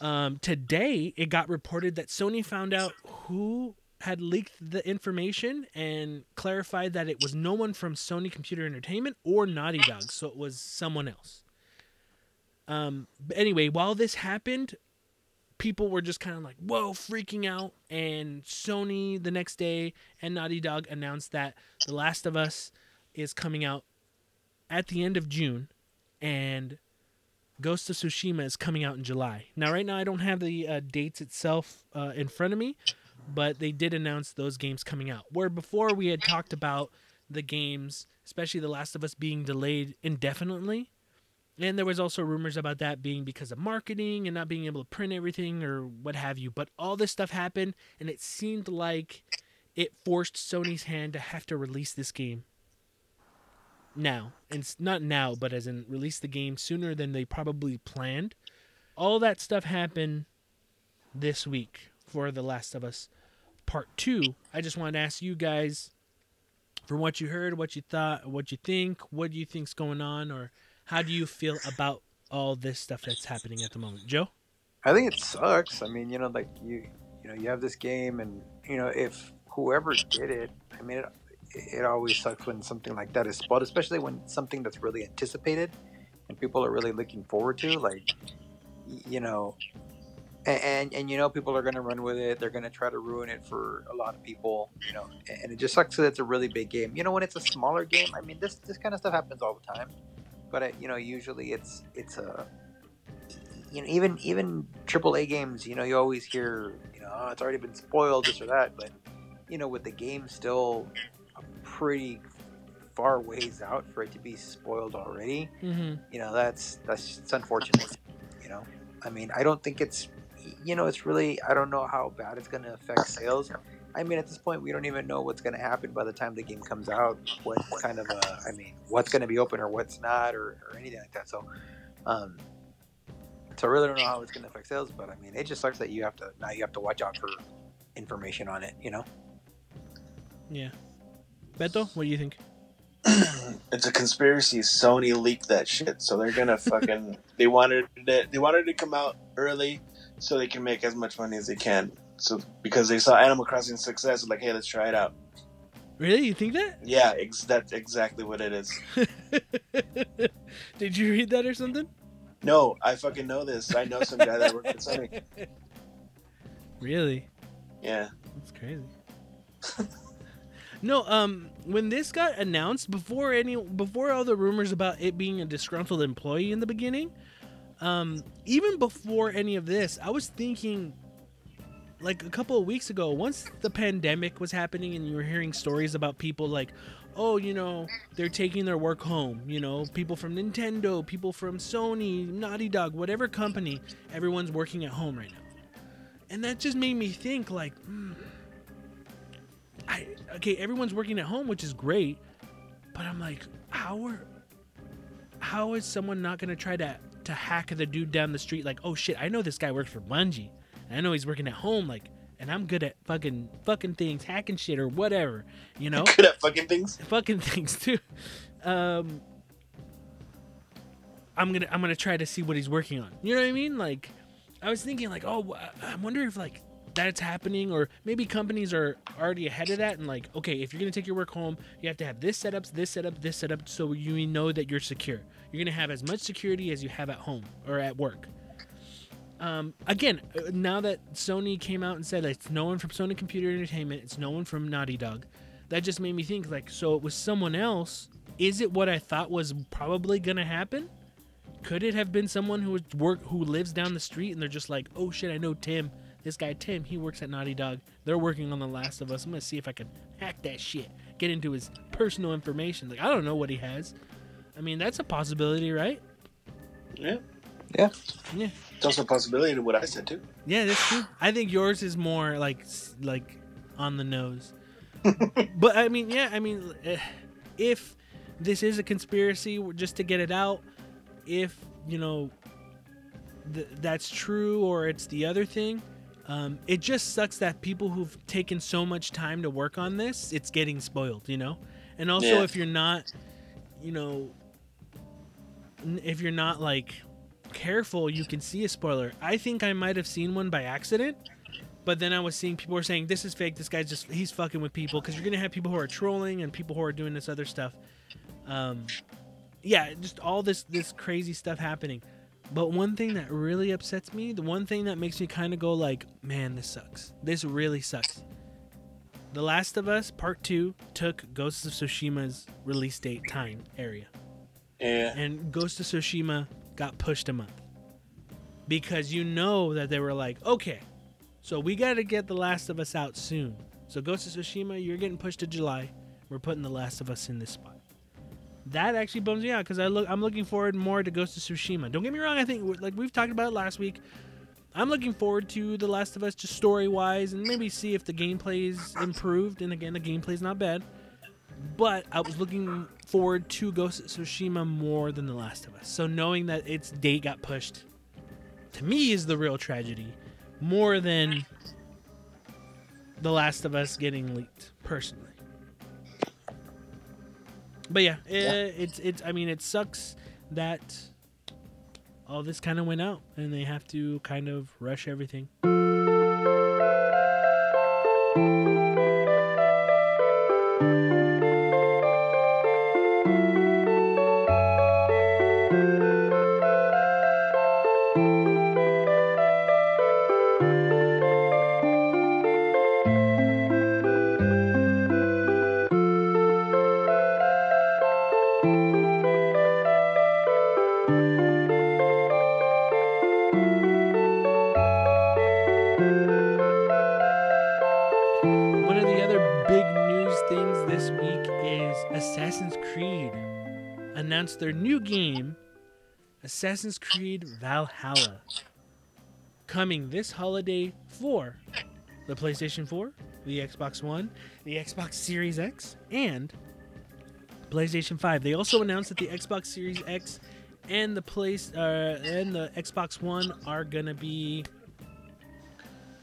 Um, today, it got reported that Sony found out who had leaked the information and clarified that it was no one from Sony Computer Entertainment or Naughty Dog, so it was someone else. Um, but anyway, while this happened, people were just kind of like, whoa, freaking out. And Sony the next day and Naughty Dog announced that The Last of Us is coming out at the end of June and Ghost of Tsushima is coming out in July. Now, right now, I don't have the uh, dates itself uh, in front of me, but they did announce those games coming out. Where before we had talked about the games, especially The Last of Us, being delayed indefinitely. And there was also rumors about that being because of marketing and not being able to print everything or what have you. But all this stuff happened, and it seemed like it forced Sony's hand to have to release this game now. And not now, but as in release the game sooner than they probably planned. All that stuff happened this week for The Last of Us Part 2. I just wanted to ask you guys from what you heard, what you thought, what you think, what do you think's going on, or how do you feel about all this stuff that's happening at the moment? Joe? I think it sucks. I mean, you know, like you, you know, you have this game, and you know, if whoever did it, I mean, it, it always sucks when something like that is spoiled, especially when something that's really anticipated and people are really looking forward to, like, you know, and and, and you know, people are gonna run with it. They're gonna try to ruin it for a lot of people, you know, and it just sucks that it's a really big game. You know, when it's a smaller game, I mean, this this kind of stuff happens all the time, but uh, you know, usually it's it's a you know, even even AAA games, you know, you always hear, you know, oh, it's already been spoiled, this or that. But you know, with the game still a pretty far ways out for it to be spoiled already, Mm-hmm. you know, that's that's it's unfortunate. You know, I mean, I don't think it's, you know, it's really, I don't know how bad it's going to affect sales. I mean, at this point, we don't even know what's going to happen by the time the game comes out. What kind of a, I mean, what's going to be open or what's not, or, or anything like that. So, um, so I really don't know how it's going to affect sales, but I mean, it just sucks that you have to now you have to watch out for information on it. You know, Yeah. Beto, what do you think? it's a conspiracy. Sony leaked that shit, so they're gonna fucking. they wanted it. They wanted it to come out early, so they can make as much money as they can. So because they saw Animal Crossing success, like, hey, let's try it out. Really? You think that? Yeah, ex- that's exactly what it is. Did you read that or something? No, I fucking know this. I know some guy that works at Sony. Really? Yeah. That's crazy. no, um, when this got announced before any before all the rumors about it being a disgruntled employee in the beginning, um, even before any of this, I was thinking like a couple of weeks ago, once the pandemic was happening and you were hearing stories about people like, oh, you know, they're taking their work home, you know, people from Nintendo, people from Sony, Naughty Dog, whatever company, everyone's working at home right now. And that just made me think like hmm, i okay everyone's working at home which is great but i'm like how are how is someone not going to try to to hack the dude down the street like oh shit i know this guy works for bungie i know he's working at home like and i'm good at fucking fucking things hacking shit or whatever you know Good at fucking things. fucking things too. Um, I'm gonna I'm gonna try to see what he's working on. You know what I mean? Like, I was thinking like, oh, I wonder if like that's happening, or maybe companies are already ahead of that and like, okay, if you're gonna take your work home, you have to have this setup, this setup, this setup, so you know that you're secure. You're gonna have as much security as you have at home or at work. Um, again, uh, now that Sony came out and said it's no one from Sony Computer Entertainment, it's no one from Naughty Dog, that just made me think like, so it was someone else is it what I thought was probably gonna happen? Could it have been someone who work who lives down the street and they're just like, oh shit, I know Tim. This guy Tim, he works at Naughty Dog. They're working on The Last of Us. I'm gonna see if I can hack that shit, get into his personal information. Like I don't know what he has. I mean, that's a possibility, right? Yeah. Yeah. Yeah. It's also a possibility to what I said too. Yeah, that's true. I think yours is more like like on the nose. but I mean, yeah, I mean, eh, if this is a conspiracy just to get it out, if you know th- that's true or it's the other thing, um, it just sucks that people who've taken so much time to work on this, it's getting spoiled, you know. And also, Yeah. if you're not, you know, n- if you're not like careful, you can see a spoiler. I think I might have seen one by accident, but then I was seeing people were saying this is fake. This guy's just he's fucking with people because you're gonna have people who are trolling and people who are doing this other stuff. Um, yeah, just all this this crazy stuff happening. But one thing that really upsets me, the one thing that makes me kind of go like, man, this sucks. This really sucks. The Last of Us Part Two took Ghosts of Tsushima's release date time area Yeah. and Ghost of Tsushima got pushed a month because you know that they were like, okay, so we got to get The Last of Us out soon. So Ghost of Tsushima, you're getting pushed to July. We're putting The Last of Us in this spot. That actually bums me out because I look, I'm looking forward more to Ghost of Tsushima. Don't get me wrong. I think like we've talked about it last week. I'm looking forward to The Last of Us just story wise and maybe see if the gameplay is improved. And again, the gameplay's not bad. But I was looking forward to Ghost of Tsushima more than The Last of Us. So knowing that its date got pushed, to me, is the real tragedy, more than The Last of Us getting leaked. Personally, but yeah, eh, it's it's. I mean, it sucks that all this kind of went out, and they have to kind of rush everything. Assassin's Creed announced their new game, Assassin's Creed Valhalla, coming this holiday for the PlayStation 4, the Xbox One, the Xbox Series X, and PlayStation 5. They also announced that the Xbox Series X and the place uh, and the Xbox One are gonna be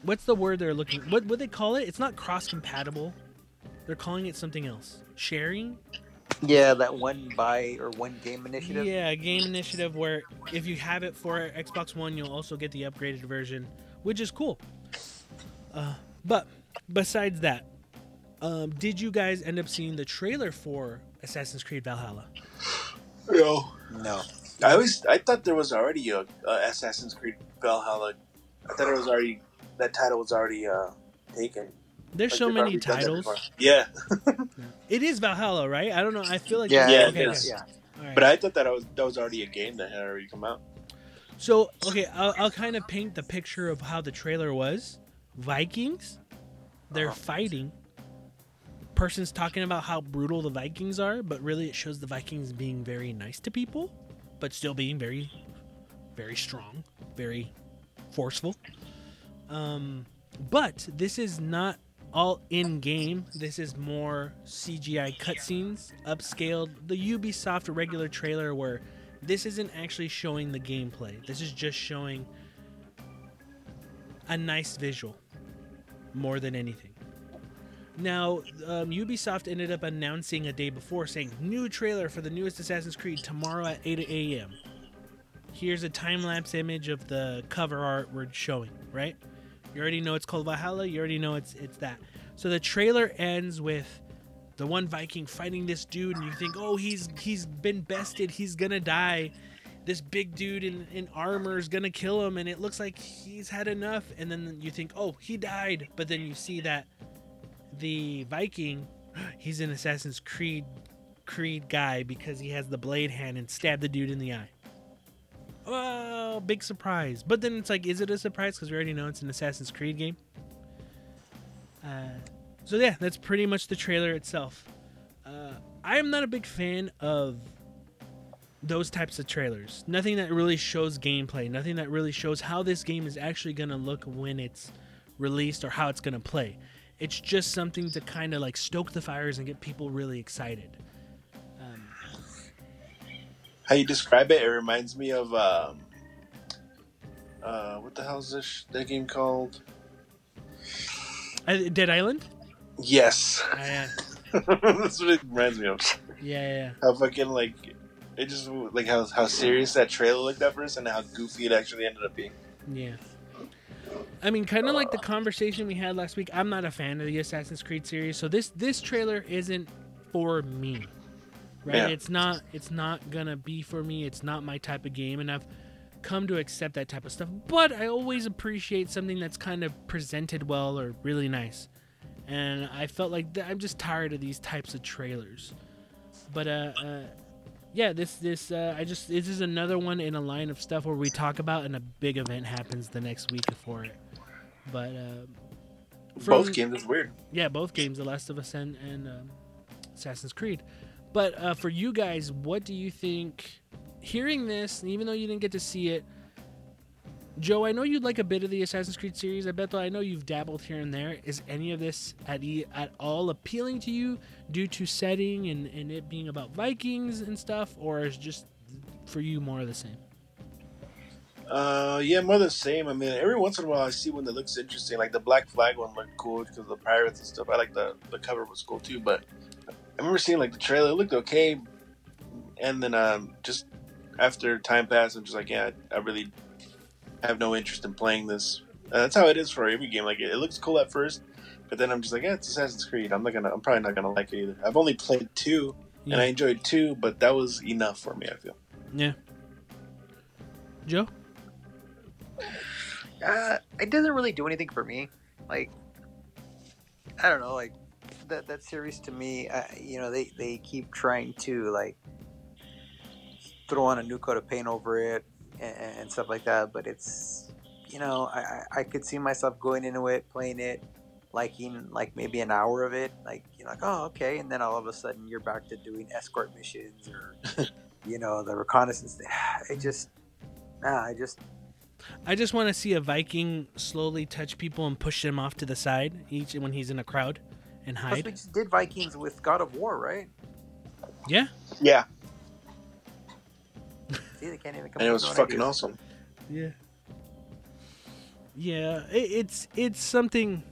what's the word they're looking what would they call it it's not cross compatible they're calling it something else sharing Yeah, that one buy or one game initiative. yeah a game initiative where if you have it for xbox one you'll also get the upgraded version which is cool uh, but besides that um, did you guys end up seeing the trailer for assassin's creed valhalla Yo. No. I always I thought there was already a, a Assassin's Creed Valhalla. I thought it was already that title was already uh taken. There's Like, so many already titles. Yeah, it is valhalla right i don't know i feel like Yeah, Yeah, okay, okay. Yeah. All right. but I thought that was that was already a game that had already come out. So okay, I'll, I'll kind of paint the picture of how the trailer was. Vikings, they're Uh-huh. fighting. Person's talking about how brutal the Vikings are, but really it shows the Vikings being very nice to people, but still being very, very strong, very forceful. Um, but this is not all in game. This is more CGI cutscenes, upscaled. The Ubisoft regular trailer where this isn't actually showing the gameplay. This is just showing a nice visual more than anything. Now, um, Ubisoft ended up announcing a day before saying new trailer for the newest Assassin's Creed tomorrow at 8 a.m. Here's a time lapse image of the cover art we're showing, right? You already know it's called Valhalla. You already know it's it's that. So the trailer ends with the one Viking fighting this dude, and you think, oh, he's he's been bested. He's gonna die. This big dude in, in armor is gonna kill him, and it looks like he's had enough. And then you think, oh, he died. But then you see that the Viking, he's an Assassin's Creed Creed guy because he has the blade hand and stabbed the dude in the eye. Oh, big surprise! But then it's like, is it a surprise? Because we already know it's an Assassin's Creed game. Uh, so yeah, that's pretty much the trailer itself. Uh, I am not a big fan of those types of trailers. Nothing that really shows gameplay. Nothing that really shows how this game is actually gonna look when it's released or how it's gonna play. It's just something to kind of like stoke the fires and get people really excited. How you describe it? It reminds me of um, uh, what the hell is this that game called? uh, Dead Island. Yes, Uh, yeah, that's what it reminds me of. yeah, yeah. How fucking like it just like how how serious that trailer looked at first, and how goofy it actually ended up being. Yeah. I mean, kind of like the conversation we had last week. I'm not a fan of the Assassin's Creed series, so this this trailer isn't for me. Right? Yeah. It's not it's not gonna be for me. It's not my type of game, and I've come to accept that type of stuff. But I always appreciate something that's kind of presented well or really nice. And I felt like th- I'm just tired of these types of trailers. But uh, uh yeah, this this uh, I just this is another one in a line of stuff where we talk about and a big event happens the next week for it. But uh, Both games is weird. yeah, both games, The Last of Us and, and um, Assassin's Creed. But uh, for you guys, what do you think? Hearing this, even though you didn't get to see it, Joe, I know you'd like a bit of the Assassin's Creed series. I bet though I know you've dabbled here and there. Is any of this at e- at all appealing to you due to setting and, and it being about Vikings and stuff, or is just for you more of the same? Uh, yeah, more the same. I mean, every once in a while I see one that looks interesting. Like the Black Flag one looked cool because of the pirates and stuff. I like the the cover was cool too. But I remember seeing like the trailer. It looked okay, and then um, just after time passed, I'm just like, yeah, I really have no interest in playing this. Uh, that's how it is for every game. Like it, it looks cool at first, but then I'm just like, yeah, it's Assassin's Creed. I'm not gonna. I'm probably not gonna like it either. I've only played two, and I enjoyed two, but that was enough for me. I feel. yeah. Joe, Uh, it doesn't really do anything for me. Like, I don't know. Like that that series to me, uh, you know, they they keep trying to like throw on a new coat of paint over it and, and stuff like that. But it's, you know, I I could see myself going into it, playing it, liking like maybe an hour of it. Like you're like, oh okay, and then all of a sudden you're back to doing escort missions or, you know, the reconnaissance. It just, nah, I just I just want to see a Viking slowly touch people and push them off to the side each when he's in a crowd and Plus, we just did Vikings with God of War, right? Yeah, Yeah, See, they can't even come and it was fucking ideas. awesome. yeah, yeah. It, it's it's something.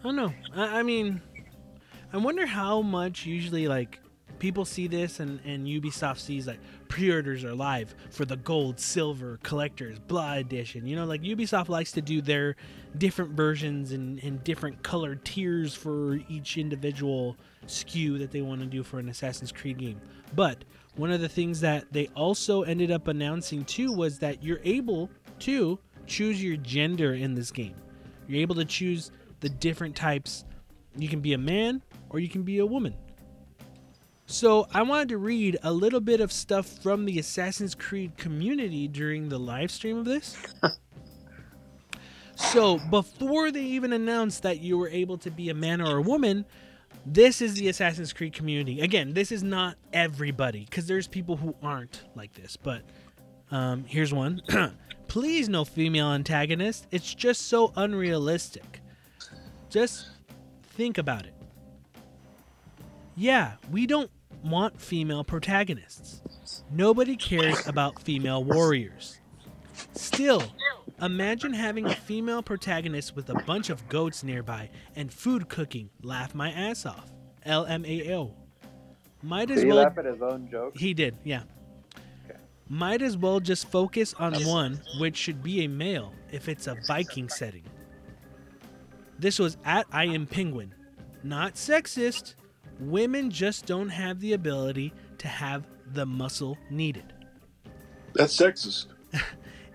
I don't know. I, I mean, I wonder how much usually like people see this and and Ubisoft sees like pre-orders are live for the gold, silver, collectors, blah edition. You know, like Ubisoft likes to do their different versions and, and different colored tiers for each individual SKU that they want to do for an Assassin's Creed game. But one of the things that they also ended up announcing too was that you're able to choose your gender in this game. You're able to choose the different types. You can be a man or you can be a woman. So I wanted to read a little bit of stuff from the Assassin's Creed community during the live stream of this. so before they even announced that you were able to be a man or a woman, this is the Assassin's Creed community. Again, this is not everybody because there's people who aren't like this. But um, here's one. Please, no female antagonist. It's just so unrealistic. Just think about it. Yeah, we don't want female protagonists. Nobody cares about female warriors. Still, imagine having a female protagonist with a bunch of goats nearby and food cooking. Laugh my ass off. LMAO. Might as Did he well laugh at his own joke? he did, yeah. Okay. Might as well just focus on one, which should be a male if it's a Viking setting. This was at I Am Penguin. Not sexist. Women just don't have the ability to have the muscle needed. That's sexist.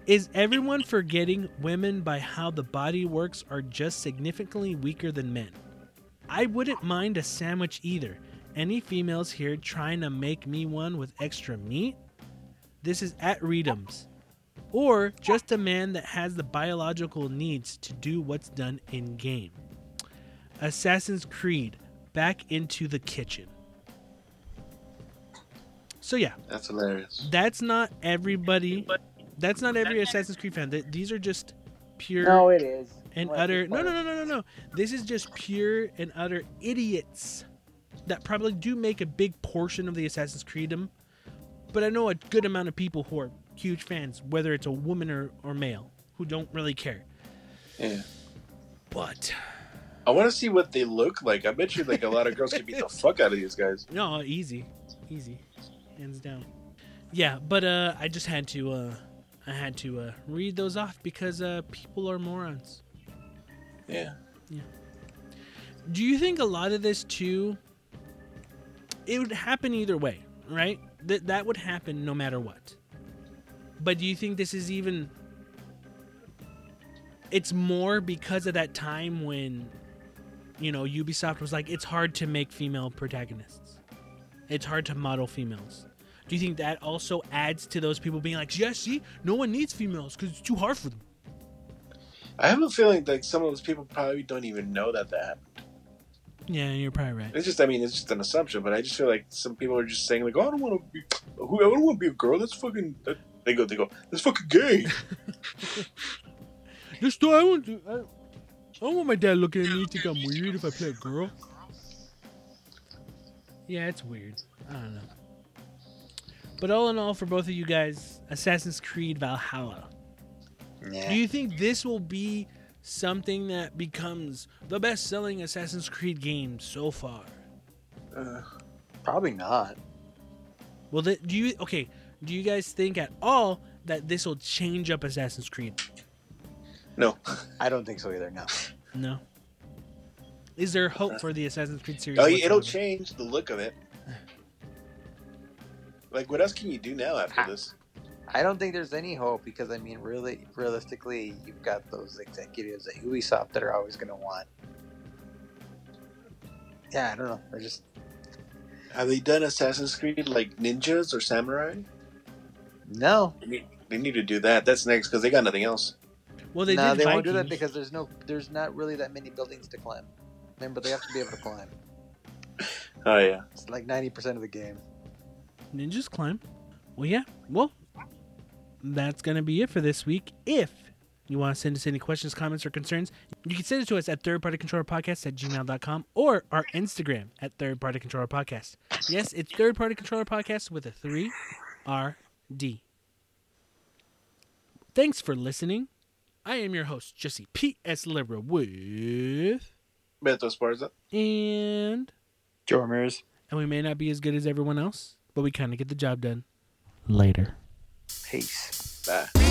Is everyone forgetting women by how the body works are just significantly weaker than men? I wouldn't mind a sandwich either. Any females here trying to make me one with extra meat? This is at Readums. Or just a man that has the biological needs to do what's done in game. Assassin's Creed, back into the kitchen. So yeah, That's hilarious. that's not everybody. That's not every Assassin's Creed fan. Th- These are just pure No, it is. and Like, utter. No, no, no, no, no, no. This is just pure and utter idiots that probably do make a big portion of the Assassin's Creedom. But I know a good amount of people who are huge fans, whether it's a woman or, or male, who don't really care. Yeah. But I want to see what they look like. I bet you like a lot of girls could beat the fuck out of these guys. no, easy, easy, hands down. Yeah, but uh, I just had to uh, I had to uh, read those off because uh, people are morons. Yeah. Do you think a lot of this too? It would happen either way, right? That that would happen no matter what. But do you think this is even? It's more because of that time when, you know, Ubisoft was like, it's hard to make female protagonists. It's hard to model females. Do you think that also adds to those people being like, yeah, see, no one needs females because it's too hard for them? I have a feeling like some of those people probably don't even know that that happened. Yeah, you're probably right. It's just, I mean, it's just an assumption, but I just feel like some people are just saying like, "Oh, I don't want to be, who, I don't want to be a girl. That's fucking." That, they go, they go, that's fucking gay. Story, I want to. I, I don't want my dad looking at me think I'm weird if I play a girl. Yeah, it's weird. I don't know. But all in all, for both of you guys, Assassin's Creed Valhalla. Do you think this will be something that becomes the best-selling Assassin's Creed game so far? Uh, Probably not. Well, th- do you okay? Do you guys think at all that this will change up Assassin's Creed? no, I don't think so either. No. No. Is there hope for the Assassin's Creed series? oh, it'll change the look of it. Like, what else can you do now after this? I don't think there's any hope because I mean, really, realistically, you've got those executives at Ubisoft that are always going to want. Yeah, I don't know. They're just Have they done Assassin's Creed like ninjas or samurai? no, They need, they need to do that. That's next because they got nothing else. Well, they no, did they Vikings. won't do that because there's no, there's not really that many buildings to climb. Remember, they have to be able to climb. Oh yeah. It's like ninety percent of the game. Ninjas climb. Well, yeah. Well, that's gonna be it for this week. If you want to send us any questions, comments, or concerns, you can send it to us at thirdpartycontrollerpodcast at gmail.com or our Instagram at thirdpartycontrollerpodcast. podcast. Yes, it's third party controller podcast with a three R D. Thanks for listening. I am your host, Jesse P.S. Libra with Beto Esparza. and Joe Ramirez. and we may not be as good as everyone else, but we kind of get the job done. Later. Peace. Bye.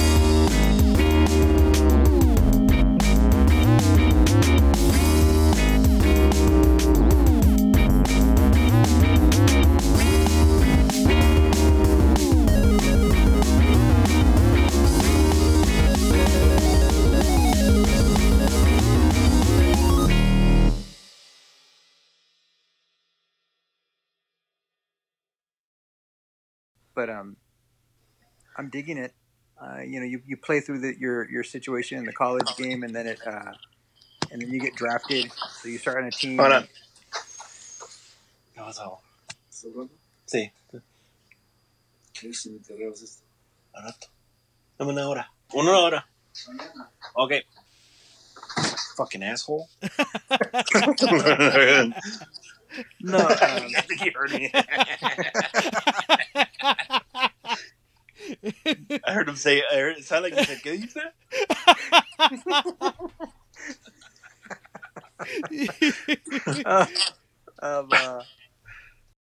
But um, I'm digging it. Uh, you know, you, you play through the, your your situation in the college game, and then it uh, and then you get drafted. So you start on a team. Hold on. ¿Qué pasó? Sí. Al rato. Dame una hora. Una hora. Okay. Fucking asshole. No, um, I think he heard me. I heard him say. I heard, it sounded like he said, "Can you say?" uh, um, uh,